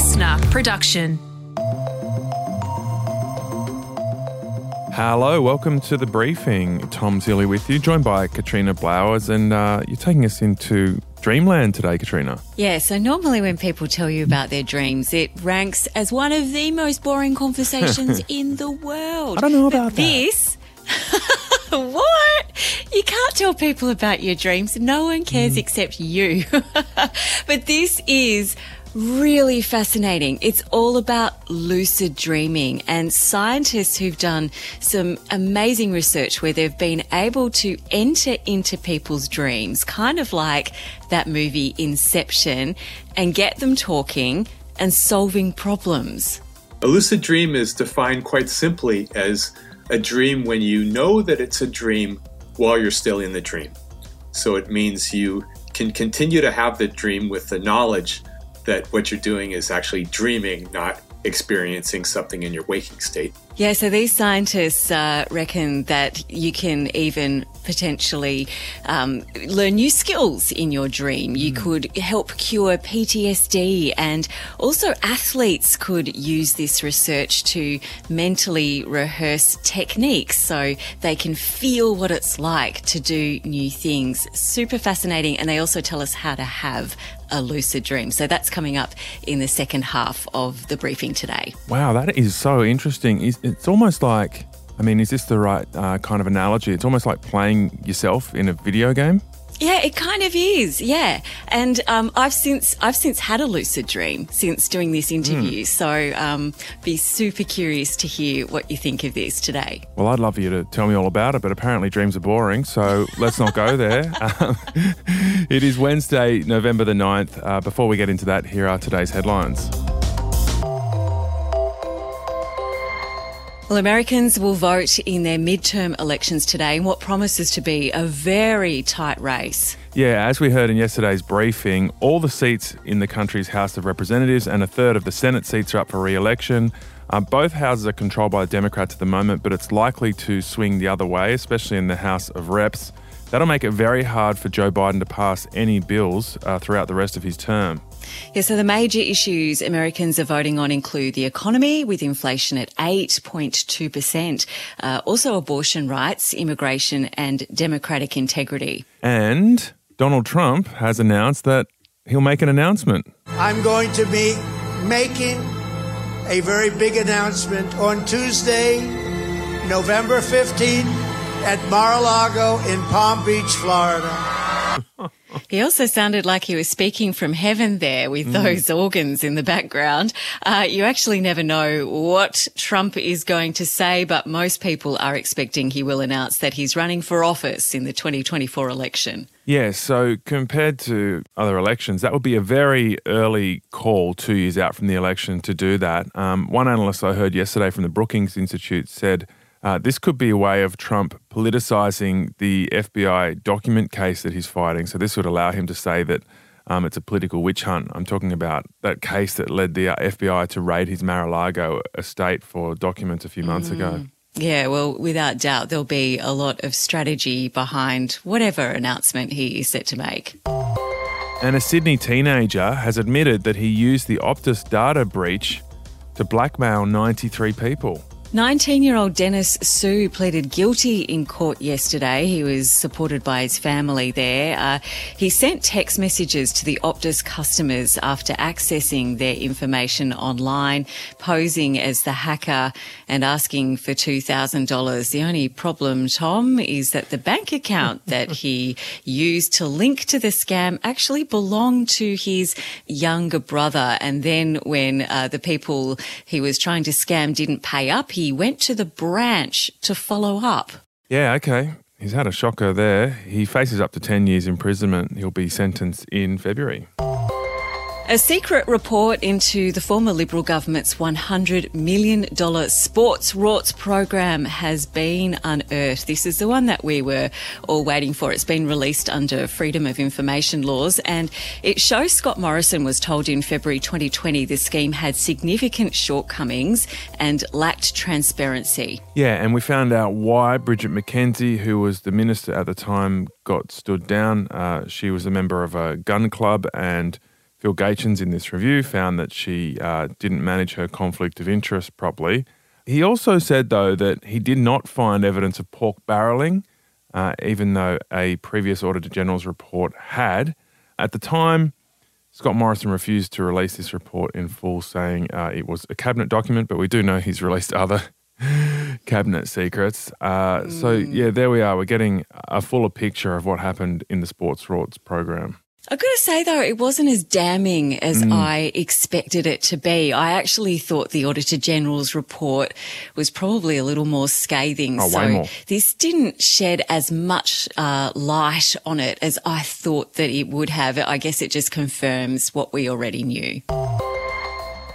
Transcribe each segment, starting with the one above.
listener production. Hello, welcome to the briefing. Tom Zilko with you, joined by Katrina Blowers, and uh, you're taking us into dreamland today, Katrina. Yeah, so normally when people tell you about their dreams, it ranks as one of the most boring conversations in the world. I don't know But about that. this. what? You can't tell people about your dreams. No one cares Mm. except you. but this is really fascinating. It's all about lucid dreaming and scientists who've done some amazing research where they've been able to enter into people's dreams, kind of like that movie Inception, and get them talking and solving problems. A lucid dream is defined quite simply as a dream when you know that it's a dream while you're still in the dream. So it means you can continue to have the dream with the knowledge that what you're doing is actually dreaming, not experiencing something in your waking state. Yeah, so these scientists uh, reckon that you can even potentially um, learn new skills in your dream. You could help cure PTSD, and also athletes could use this research to mentally rehearse techniques so they can feel what it's like to do new things. Super fascinating, and they also tell us how to have a lucid dream. So that's coming up in the second half of the briefing today. Wow, that is so interesting. It's almost like, I mean, is this the right uh, kind of analogy? It's almost like playing yourself in a video game. Yeah, it kind of is. Yeah, and um, I've since I've since had a lucid dream since doing this interview. So um, be super curious to hear what you think of this today. Well, I'd love for you to tell me all about it, but apparently dreams are boring, so let's not go there. Um, it is Wednesday, November the 9th. Uh, before we get into that, here are today's headlines. Well, Americans will vote in their midterm elections today in what promises to be a very tight race. Yeah, as we heard in yesterday's briefing, all the seats in the country's House of Representatives and a third of the Senate seats are up for re election. Uh, both houses are controlled by the Democrats at the moment, but it's likely to swing the other way, especially in the House of Reps. That'll make it very hard for Joe Biden to pass any bills uh, throughout the rest of his term. Yeah, so the major issues Americans are voting on include the economy, with inflation at 8.2%, uh, also abortion rights, immigration, and democratic integrity. And Donald Trump has announced that he'll make an announcement. I'm going to be making a very big announcement on Tuesday, November 15th at Mar-a-Lago in Palm Beach, Florida. He also sounded like he was speaking from heaven there with those organs in the background. Uh, you actually never know what Trump is going to say, but most people are expecting he will announce that he's running for office in the 2024 election. Yeah, so compared to other elections, that would be a very early call two years out from the election to do that. Um, one analyst I heard yesterday from the Brookings Institute said uh, this could be a way of Trump politicizing the FBI document case that he's fighting. So this would allow him to say that um, it's a political witch hunt. I'm talking about that case that led the uh, FBI to raid his Mar-a-Lago estate for documents a few months ago. Yeah, well, without doubt, there'll be a lot of strategy behind whatever announcement he is set to make. And a Sydney teenager has admitted that he used the Optus data breach to blackmail 93 people. 19 year old Dennis Su pleaded guilty in court yesterday. He was supported by his family there. Uh, he sent text messages to the Optus customers after accessing their information online, posing as the hacker and asking for $2,000. The only problem, Tom, is that the bank account that he used to link to the scam actually belonged to his younger brother. And then when uh, the people he was trying to scam didn't pay up, he went to the branch to follow up. Yeah, okay. He's had a shocker there. He faces up to 10 years imprisonment. He'll be sentenced in February. A secret report into the former Liberal government's $100 million sports rorts program has been unearthed. This is the one that we were all waiting for. It's been released under Freedom of Information laws and it shows Scott Morrison was told in February 2020 the scheme had significant shortcomings and lacked transparency. Yeah, and we found out why Bridget McKenzie, who was the minister at the time, got stood down. Uh, she was a member of a gun club and Phil Gaetjens in this review found that she uh, didn't manage her conflict of interest properly. He also said, though, that he did not find evidence of pork barreling, uh, even though a previous Auditor General's report had. At the time, Scott Morrison refused to release this report in full, saying uh, it was a cabinet document, but we do know he's released other cabinet secrets. Uh, mm. So, yeah, there we are. We're getting a fuller picture of what happened in the Sports Rorts program. I've got to say though, it wasn't as damning as mm. I expected it to be. I actually thought the Auditor General's report was probably a little more scathing. Oh, so more. this didn't shed as much uh, light on it as I thought that it would have. I guess it just confirms what we already knew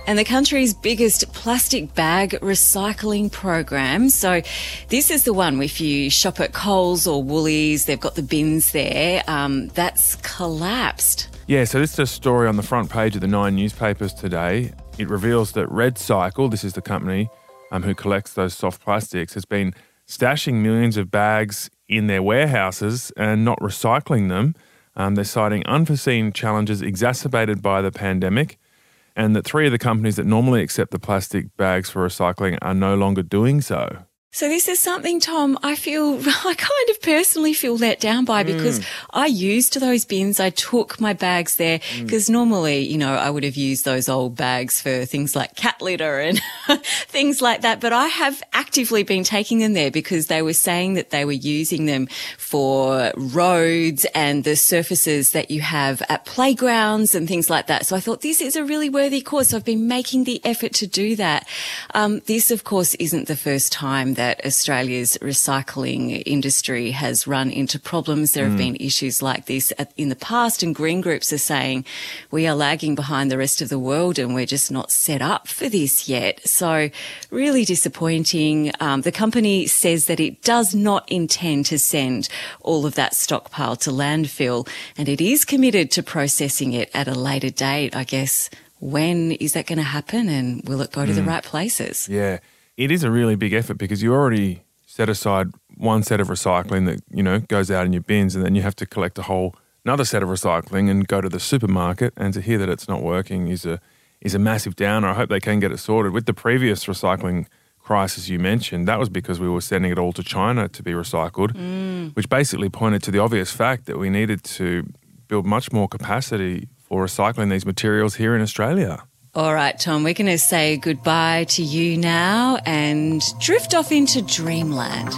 and the country's biggest plastic bag recycling program. So this is the one if you shop at Coles or Woolies, they've got the bins there. Um, that's collapsed. Yeah, so this is a story on the front page of the Nine newspapers today. It reveals that RedCycle, this is the company um, who collects those soft plastics, has been stashing millions of bags in their warehouses and not recycling them. Um, they're citing unforeseen challenges exacerbated by the pandemic and that three of the companies that normally accept the plastic bags for recycling are no longer doing so. So this is something, Tom, I feel, I kind of personally feel let down by because mm. I used those bins. I took my bags there because mm. normally, you know, I would have used those old bags for things like cat litter and things like that. But I have actively been taking them there because they were saying that they were using them for roads and the surfaces that you have at playgrounds and things like that. So I thought this is a really worthy cause. So I've been making the effort to do that. Um, this, of course, isn't the first time that that Australia's recycling industry has run into problems. There have mm. been issues like this in the past, and green groups are saying we are lagging behind the rest of the world and we're just not set up for this yet. So, really disappointing. Um, the company says that it does not intend to send all of that stockpile to landfill, and it is committed to processing it at a later date. I guess when is that going to happen and will it go to the mm. right places? Yeah it is a really big effort because you already set aside one set of recycling that you know goes out in your bins, and then you have to collect a whole another set of recycling and go to the supermarket. And to hear that it's not working is a is a massive downer. I hope they can get it sorted. With the previous recycling crisis you mentioned, that was because we were sending it all to China to be recycled, mm. which basically pointed to the obvious fact that we needed to build much more capacity for recycling these materials here in Australia. All right, Tom, we're going to say goodbye to you now and drift off into dreamland.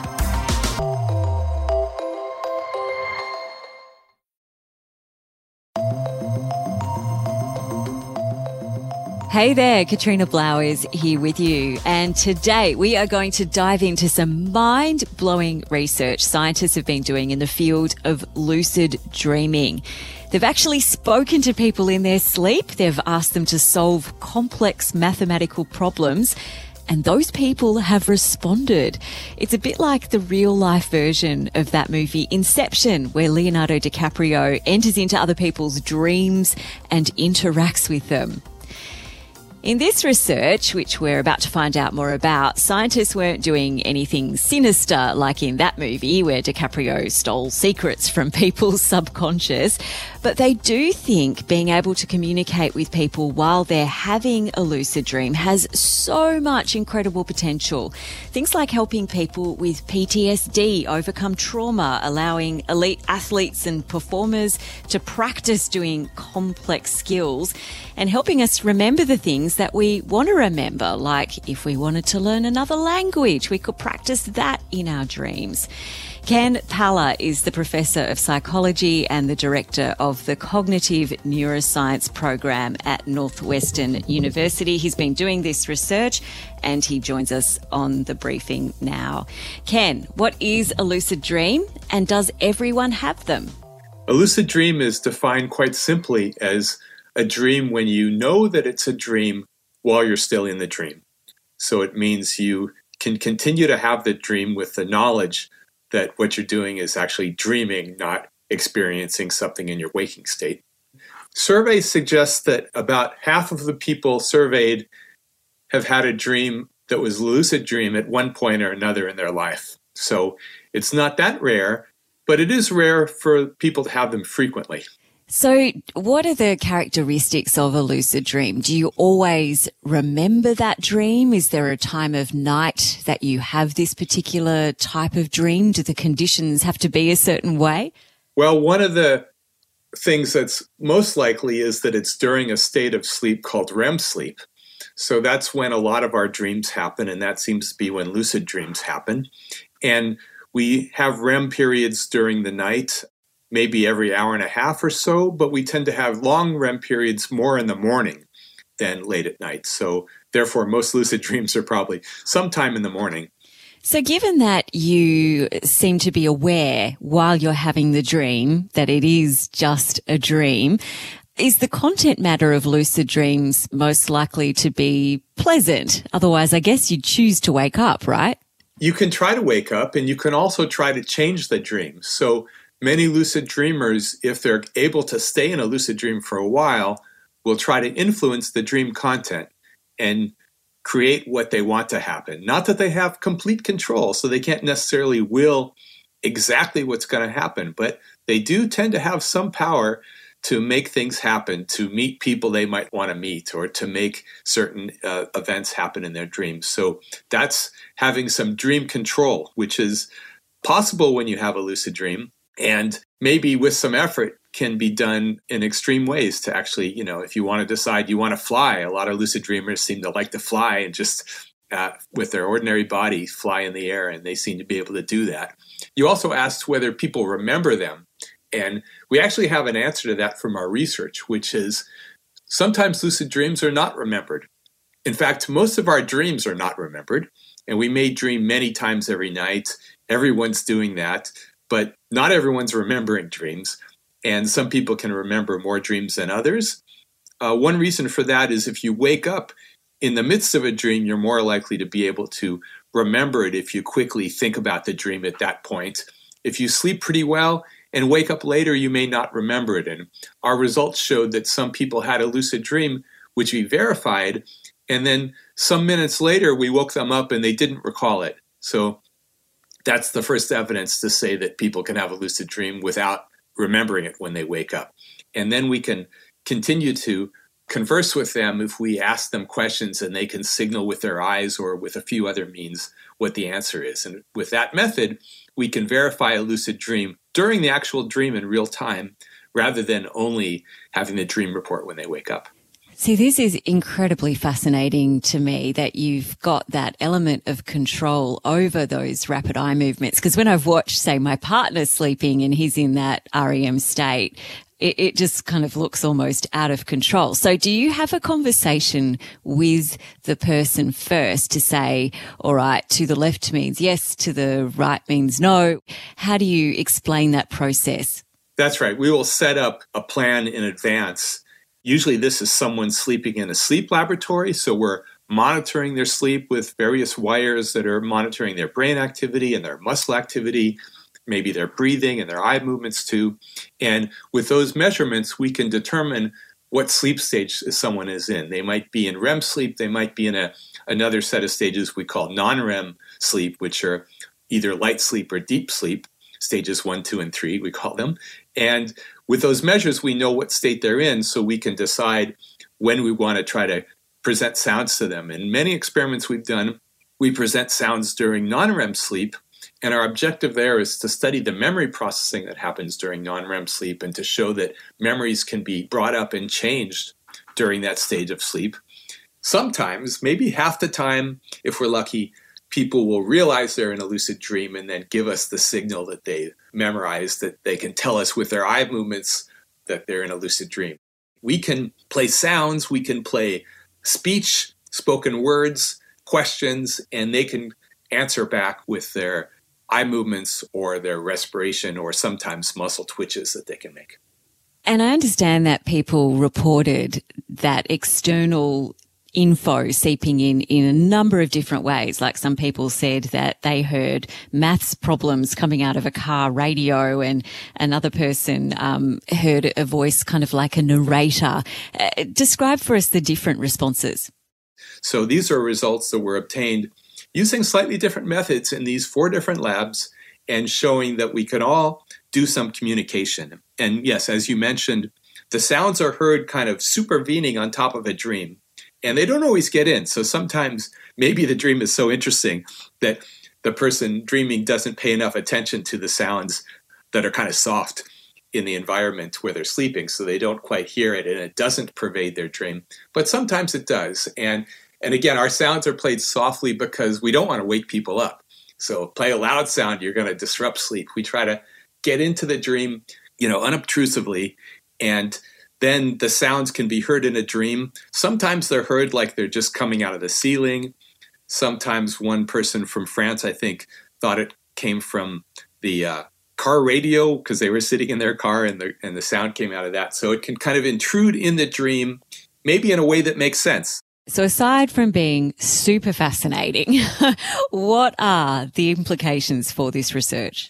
Hey there, Katrina Blowers here with you. And today we are going to dive into some mind blowing research scientists have been doing in the field of lucid dreaming. They've actually spoken to people in their sleep. They've asked them to solve complex mathematical problems. And those people have responded. It's a bit like the real life version of that movie Inception, where Leonardo DiCaprio enters into other people's dreams and interacts with them. In this research, which we're about to find out more about, scientists weren't doing anything sinister like in that movie where DiCaprio stole secrets from people's subconscious, but they do think being able to communicate with people while they're having a lucid dream has so much incredible potential. Things like helping people with PTSD overcome trauma, allowing elite athletes and performers to practice doing complex skills, and helping us remember the things that we want to remember, like if we wanted to learn another language, we could practice that in our dreams. Ken Paller is the Professor of Psychology and the Director of the Cognitive Neuroscience Program at Northwestern University. He's been doing this research and he joins us on the briefing now. Ken, what is a lucid dream and does everyone have them? A lucid dream is defined quite simply as a dream when you know that it's a dream while you're still in the dream. So it means you can continue to have the dream with the knowledge that what you're doing is actually dreaming, not experiencing something in your waking state. Surveys suggest that about half of the people surveyed have had a dream that was lucid dream at one point or another in their life. So it's not that rare, but it is rare for people to have them frequently. So, what are the characteristics of a lucid dream? Do you always remember that dream? Is there a time of night that you have this particular type of dream? Do the conditions have to be a certain way? Well, one of the things that's most likely is that it's during a state of sleep called REM sleep. So that's when a lot of our dreams happen, and that seems to be when lucid dreams happen. And we have REM periods during the night maybe every hour and a half or so, but we tend to have long REM periods more in the morning than late at night. So, therefore, most lucid dreams are probably sometime in the morning. So, given that you seem to be aware while you're having the dream that it is just a dream, is the content matter of lucid dreams most likely to be pleasant? Otherwise, I guess you'd choose to wake up, right? You can try to wake up and you can also try to change the dream. So, Many lucid dreamers, if they're able to stay in a lucid dream for a while, will try to influence the dream content and create what they want to happen. Not that they have complete control, so they can't necessarily will exactly what's going to happen, but they do tend to have some power to make things happen, to meet people they might want to meet, or to make certain uh, events happen in their dreams. So that's having some dream control, which is possible when you have a lucid dream and maybe with some effort can be done in extreme ways to actually you know if you want to decide you want to fly a lot of lucid dreamers seem to like to fly and just uh, with their ordinary body fly in the air and they seem to be able to do that. You also asked whether people remember them and we actually have an answer to that from our research which is sometimes lucid dreams are not remembered. In fact most of our dreams are not remembered and we may dream many times every night. Everyone's doing that but not everyone's remembering dreams, and some people can remember more dreams than others. Uh, one reason for that is if you wake up in the midst of a dream, you're more likely to be able to remember it if you quickly think about the dream at that point. If you sleep pretty well and wake up later, you may not remember it. And our results showed that some people had a lucid dream, which we verified, and then some minutes later, we woke them up and they didn't recall it. So that's the first evidence to say that people can have a lucid dream without remembering it when they wake up. And then we can continue to converse with them if we ask them questions and they can signal with their eyes or with a few other means what the answer is. And with that method, we can verify a lucid dream during the actual dream in real time rather than only having the dream report when they wake up. See, this is incredibly fascinating to me that you've got that element of control over those rapid eye movements. Because when I've watched, say, my partner sleeping and he's in that REM state, it, it, just kind of looks almost out of control. So do you have a conversation with the person first to say, all right, to the left means yes, to the right means no? How do you explain that process? That's right. We will set up a plan in advance Usually, this is someone sleeping in a sleep laboratory. So, we're monitoring their sleep with various wires that are monitoring their brain activity and their muscle activity, maybe their breathing and their eye movements too. And with those measurements, we can determine what sleep stage someone is in. They might be in REM sleep, they might be in a, another set of stages we call non REM sleep, which are either light sleep or deep sleep, stages one, two, and three, we call them. And with those measures, we know what state they're in, so we can decide when we want to try to present sounds to them. In many experiments we've done, we present sounds during non REM sleep, and our objective there is to study the memory processing that happens during non REM sleep and to show that memories can be brought up and changed during that stage of sleep. Sometimes, maybe half the time, if we're lucky, people will realize they're in a lucid dream and then give us the signal that they memorized that they can tell us with their eye movements that they're in a lucid dream. We can play sounds, we can play speech, spoken words, questions, and they can answer back with their eye movements or their respiration or sometimes muscle twitches that they can make. And I understand that people reported that external info seeping in in a number of different ways. Like some people said that they heard maths problems coming out of a car radio, and another person um, heard a voice kind of like a narrator. Uh, describe for us the different responses. So these are results that were obtained using slightly different methods in these four different labs and showing that we could all do some communication. And yes, as you mentioned, the sounds are heard kind of supervening on top of a dream, and they don't always get in. So sometimes maybe the dream is so interesting that the person dreaming doesn't pay enough attention to the sounds that are kind of soft in the environment where they're sleeping, so they don't quite hear it, and it doesn't pervade their dream. But sometimes it does, and and again, our sounds are played softly because we don't want to wake people up. So play a loud sound, you're going to disrupt sleep. We try to get into the dream, you know, unobtrusively, and then the sounds can be heard in a dream. Sometimes they're heard like they're just coming out of the ceiling. Sometimes one person from France, I think, thought it came from the uh, car radio because they were sitting in their car and the and the sound came out of that. So it can kind of intrude in the dream, maybe in a way that makes sense. So, aside from being super fascinating, what are the implications for this research?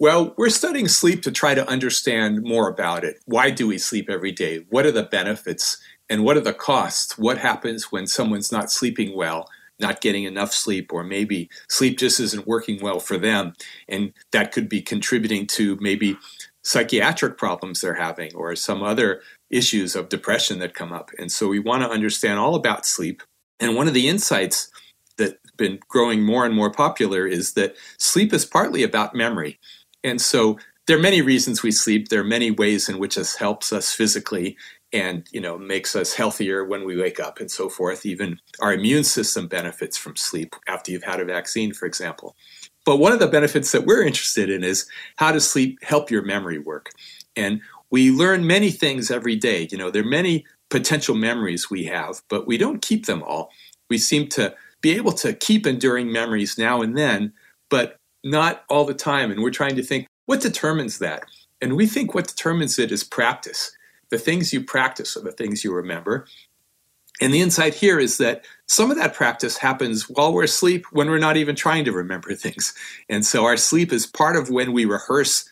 Well, we're studying sleep to try to understand more about it. Why do we sleep every day? What are the benefits? And what are the costs? What happens when someone's not sleeping well, not getting enough sleep, or maybe sleep just isn't working well for them? And that could be contributing to maybe psychiatric problems they're having or some other issues of depression that come up. And so we want to understand all about sleep. And one of the insights that's been growing more and more popular is that sleep is partly about memory. And so there are many reasons we sleep. There are many ways in which this helps us physically and you know makes us healthier when we wake up and so forth. Even our immune system benefits from sleep after you've had a vaccine, for example. But one of the benefits that we're interested in is how does sleep help your memory work? And we learn many things every day. You know, there are many potential memories we have, but we don't keep them all. We seem to be able to keep enduring memories now and then, but not all the time. And we're trying to think what determines that? And we think what determines it is practice. The things you practice are the things you remember. And the insight here is that some of that practice happens while we're asleep when we're not even trying to remember things. And so our sleep is part of when we rehearse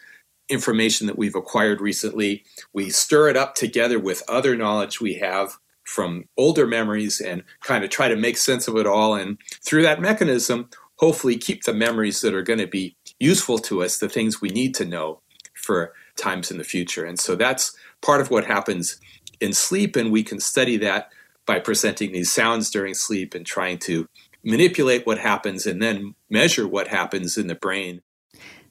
information that we've acquired recently. We stir it up together with other knowledge we have from older memories and kind of try to make sense of it all. And through that mechanism, hopefully keep the memories that are going to be useful to us, the things we need to know for times in the future. And so that's part of what happens in sleep. And we can study that by presenting these sounds during sleep and trying to manipulate what happens and then measure what happens in the brain.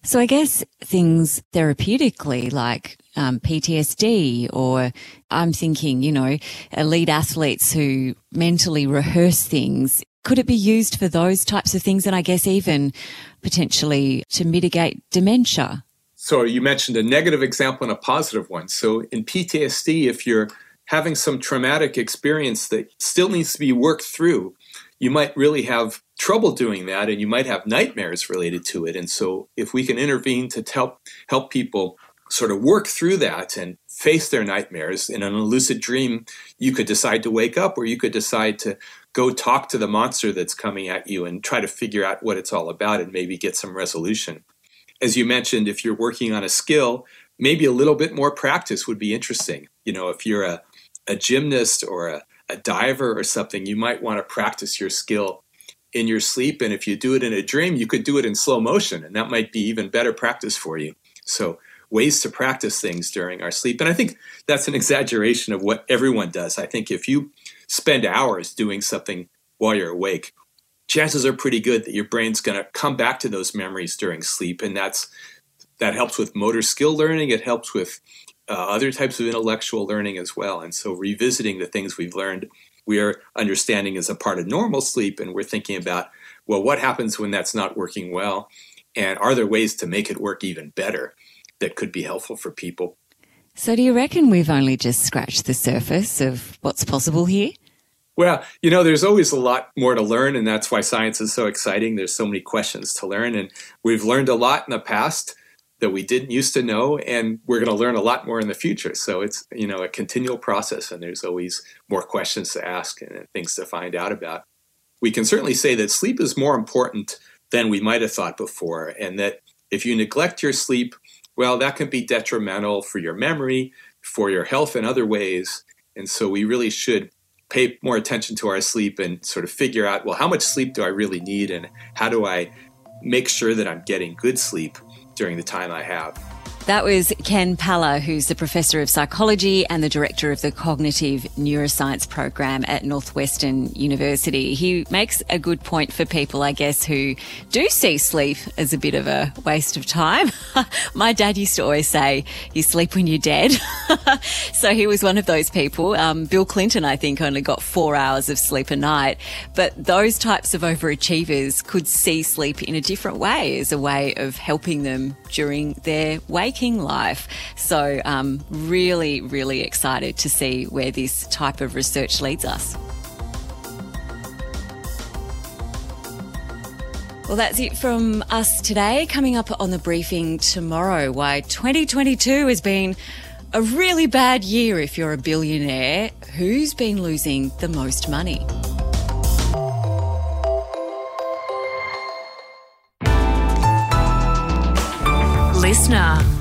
So I guess things therapeutically like um, PTSD or I'm thinking, you know, elite athletes who mentally rehearse things. Could it be used for those types of things? And I guess even potentially to mitigate dementia? So you mentioned a negative example and a positive one. So in PTSD, if you're having some traumatic experience that still needs to be worked through, you might really have trouble doing that and you might have nightmares related to it. And so if we can intervene to help help people sort of work through that and face their nightmares in an lucid dream, you could decide to wake up or you could decide to go talk to the monster that's coming at you and try to figure out what it's all about and maybe get some resolution. As you mentioned, if you're working on a skill, maybe a little bit more practice would be interesting. You know, if you're a a gymnast or a, a diver or something, you might want to practice your skill in your sleep. And if you do it in a dream, you could do it in slow motion, and that might be even better practice for you. So, ways to practice things during our sleep. And I think that's an exaggeration of what everyone does. I think if you spend hours doing something while you're awake, chances are pretty good that your brain's going to come back to those memories during sleep. And that's that helps with motor skill learning. It helps with uh, other types of intellectual learning as well. And so, revisiting the things we've learned, we are understanding as a part of normal sleep, and we're thinking about, well, what happens when that's not working well? And are there ways to make it work even better that could be helpful for people? So, do you reckon we've only just scratched the surface of what's possible here? Well, you know, there's always a lot more to learn, and that's why science is so exciting. There's so many questions to learn, and we've learned a lot in the past that we didn't used to know and we're going to learn a lot more in the future so it's you know a continual process and there's always more questions to ask and things to find out about we can certainly say that sleep is more important than we might have thought before and that if you neglect your sleep well that can be detrimental for your memory for your health in other ways and so we really should pay more attention to our sleep and sort of figure out well how much sleep do i really need and how do i make sure that i'm getting good sleep during the time I have. That was Ken Paller, who's the professor of psychology and the director of the cognitive neuroscience program at Northwestern University. He makes a good point for people, I guess, who do see sleep as a bit of a waste of time. My dad used to always say, you sleep when you're dead. so he was one of those people. Um, Bill Clinton, I think, only got four hours of sleep a night. But those types of overachievers could see sleep in a different way as a way of helping them during their wake life. So, um, really, really excited to see where this type of research leads us. Well, that's it from us today. Coming up on the briefing tomorrow, why 2022 has been a really bad year if you're a billionaire. Who's been losing the most money? Listener.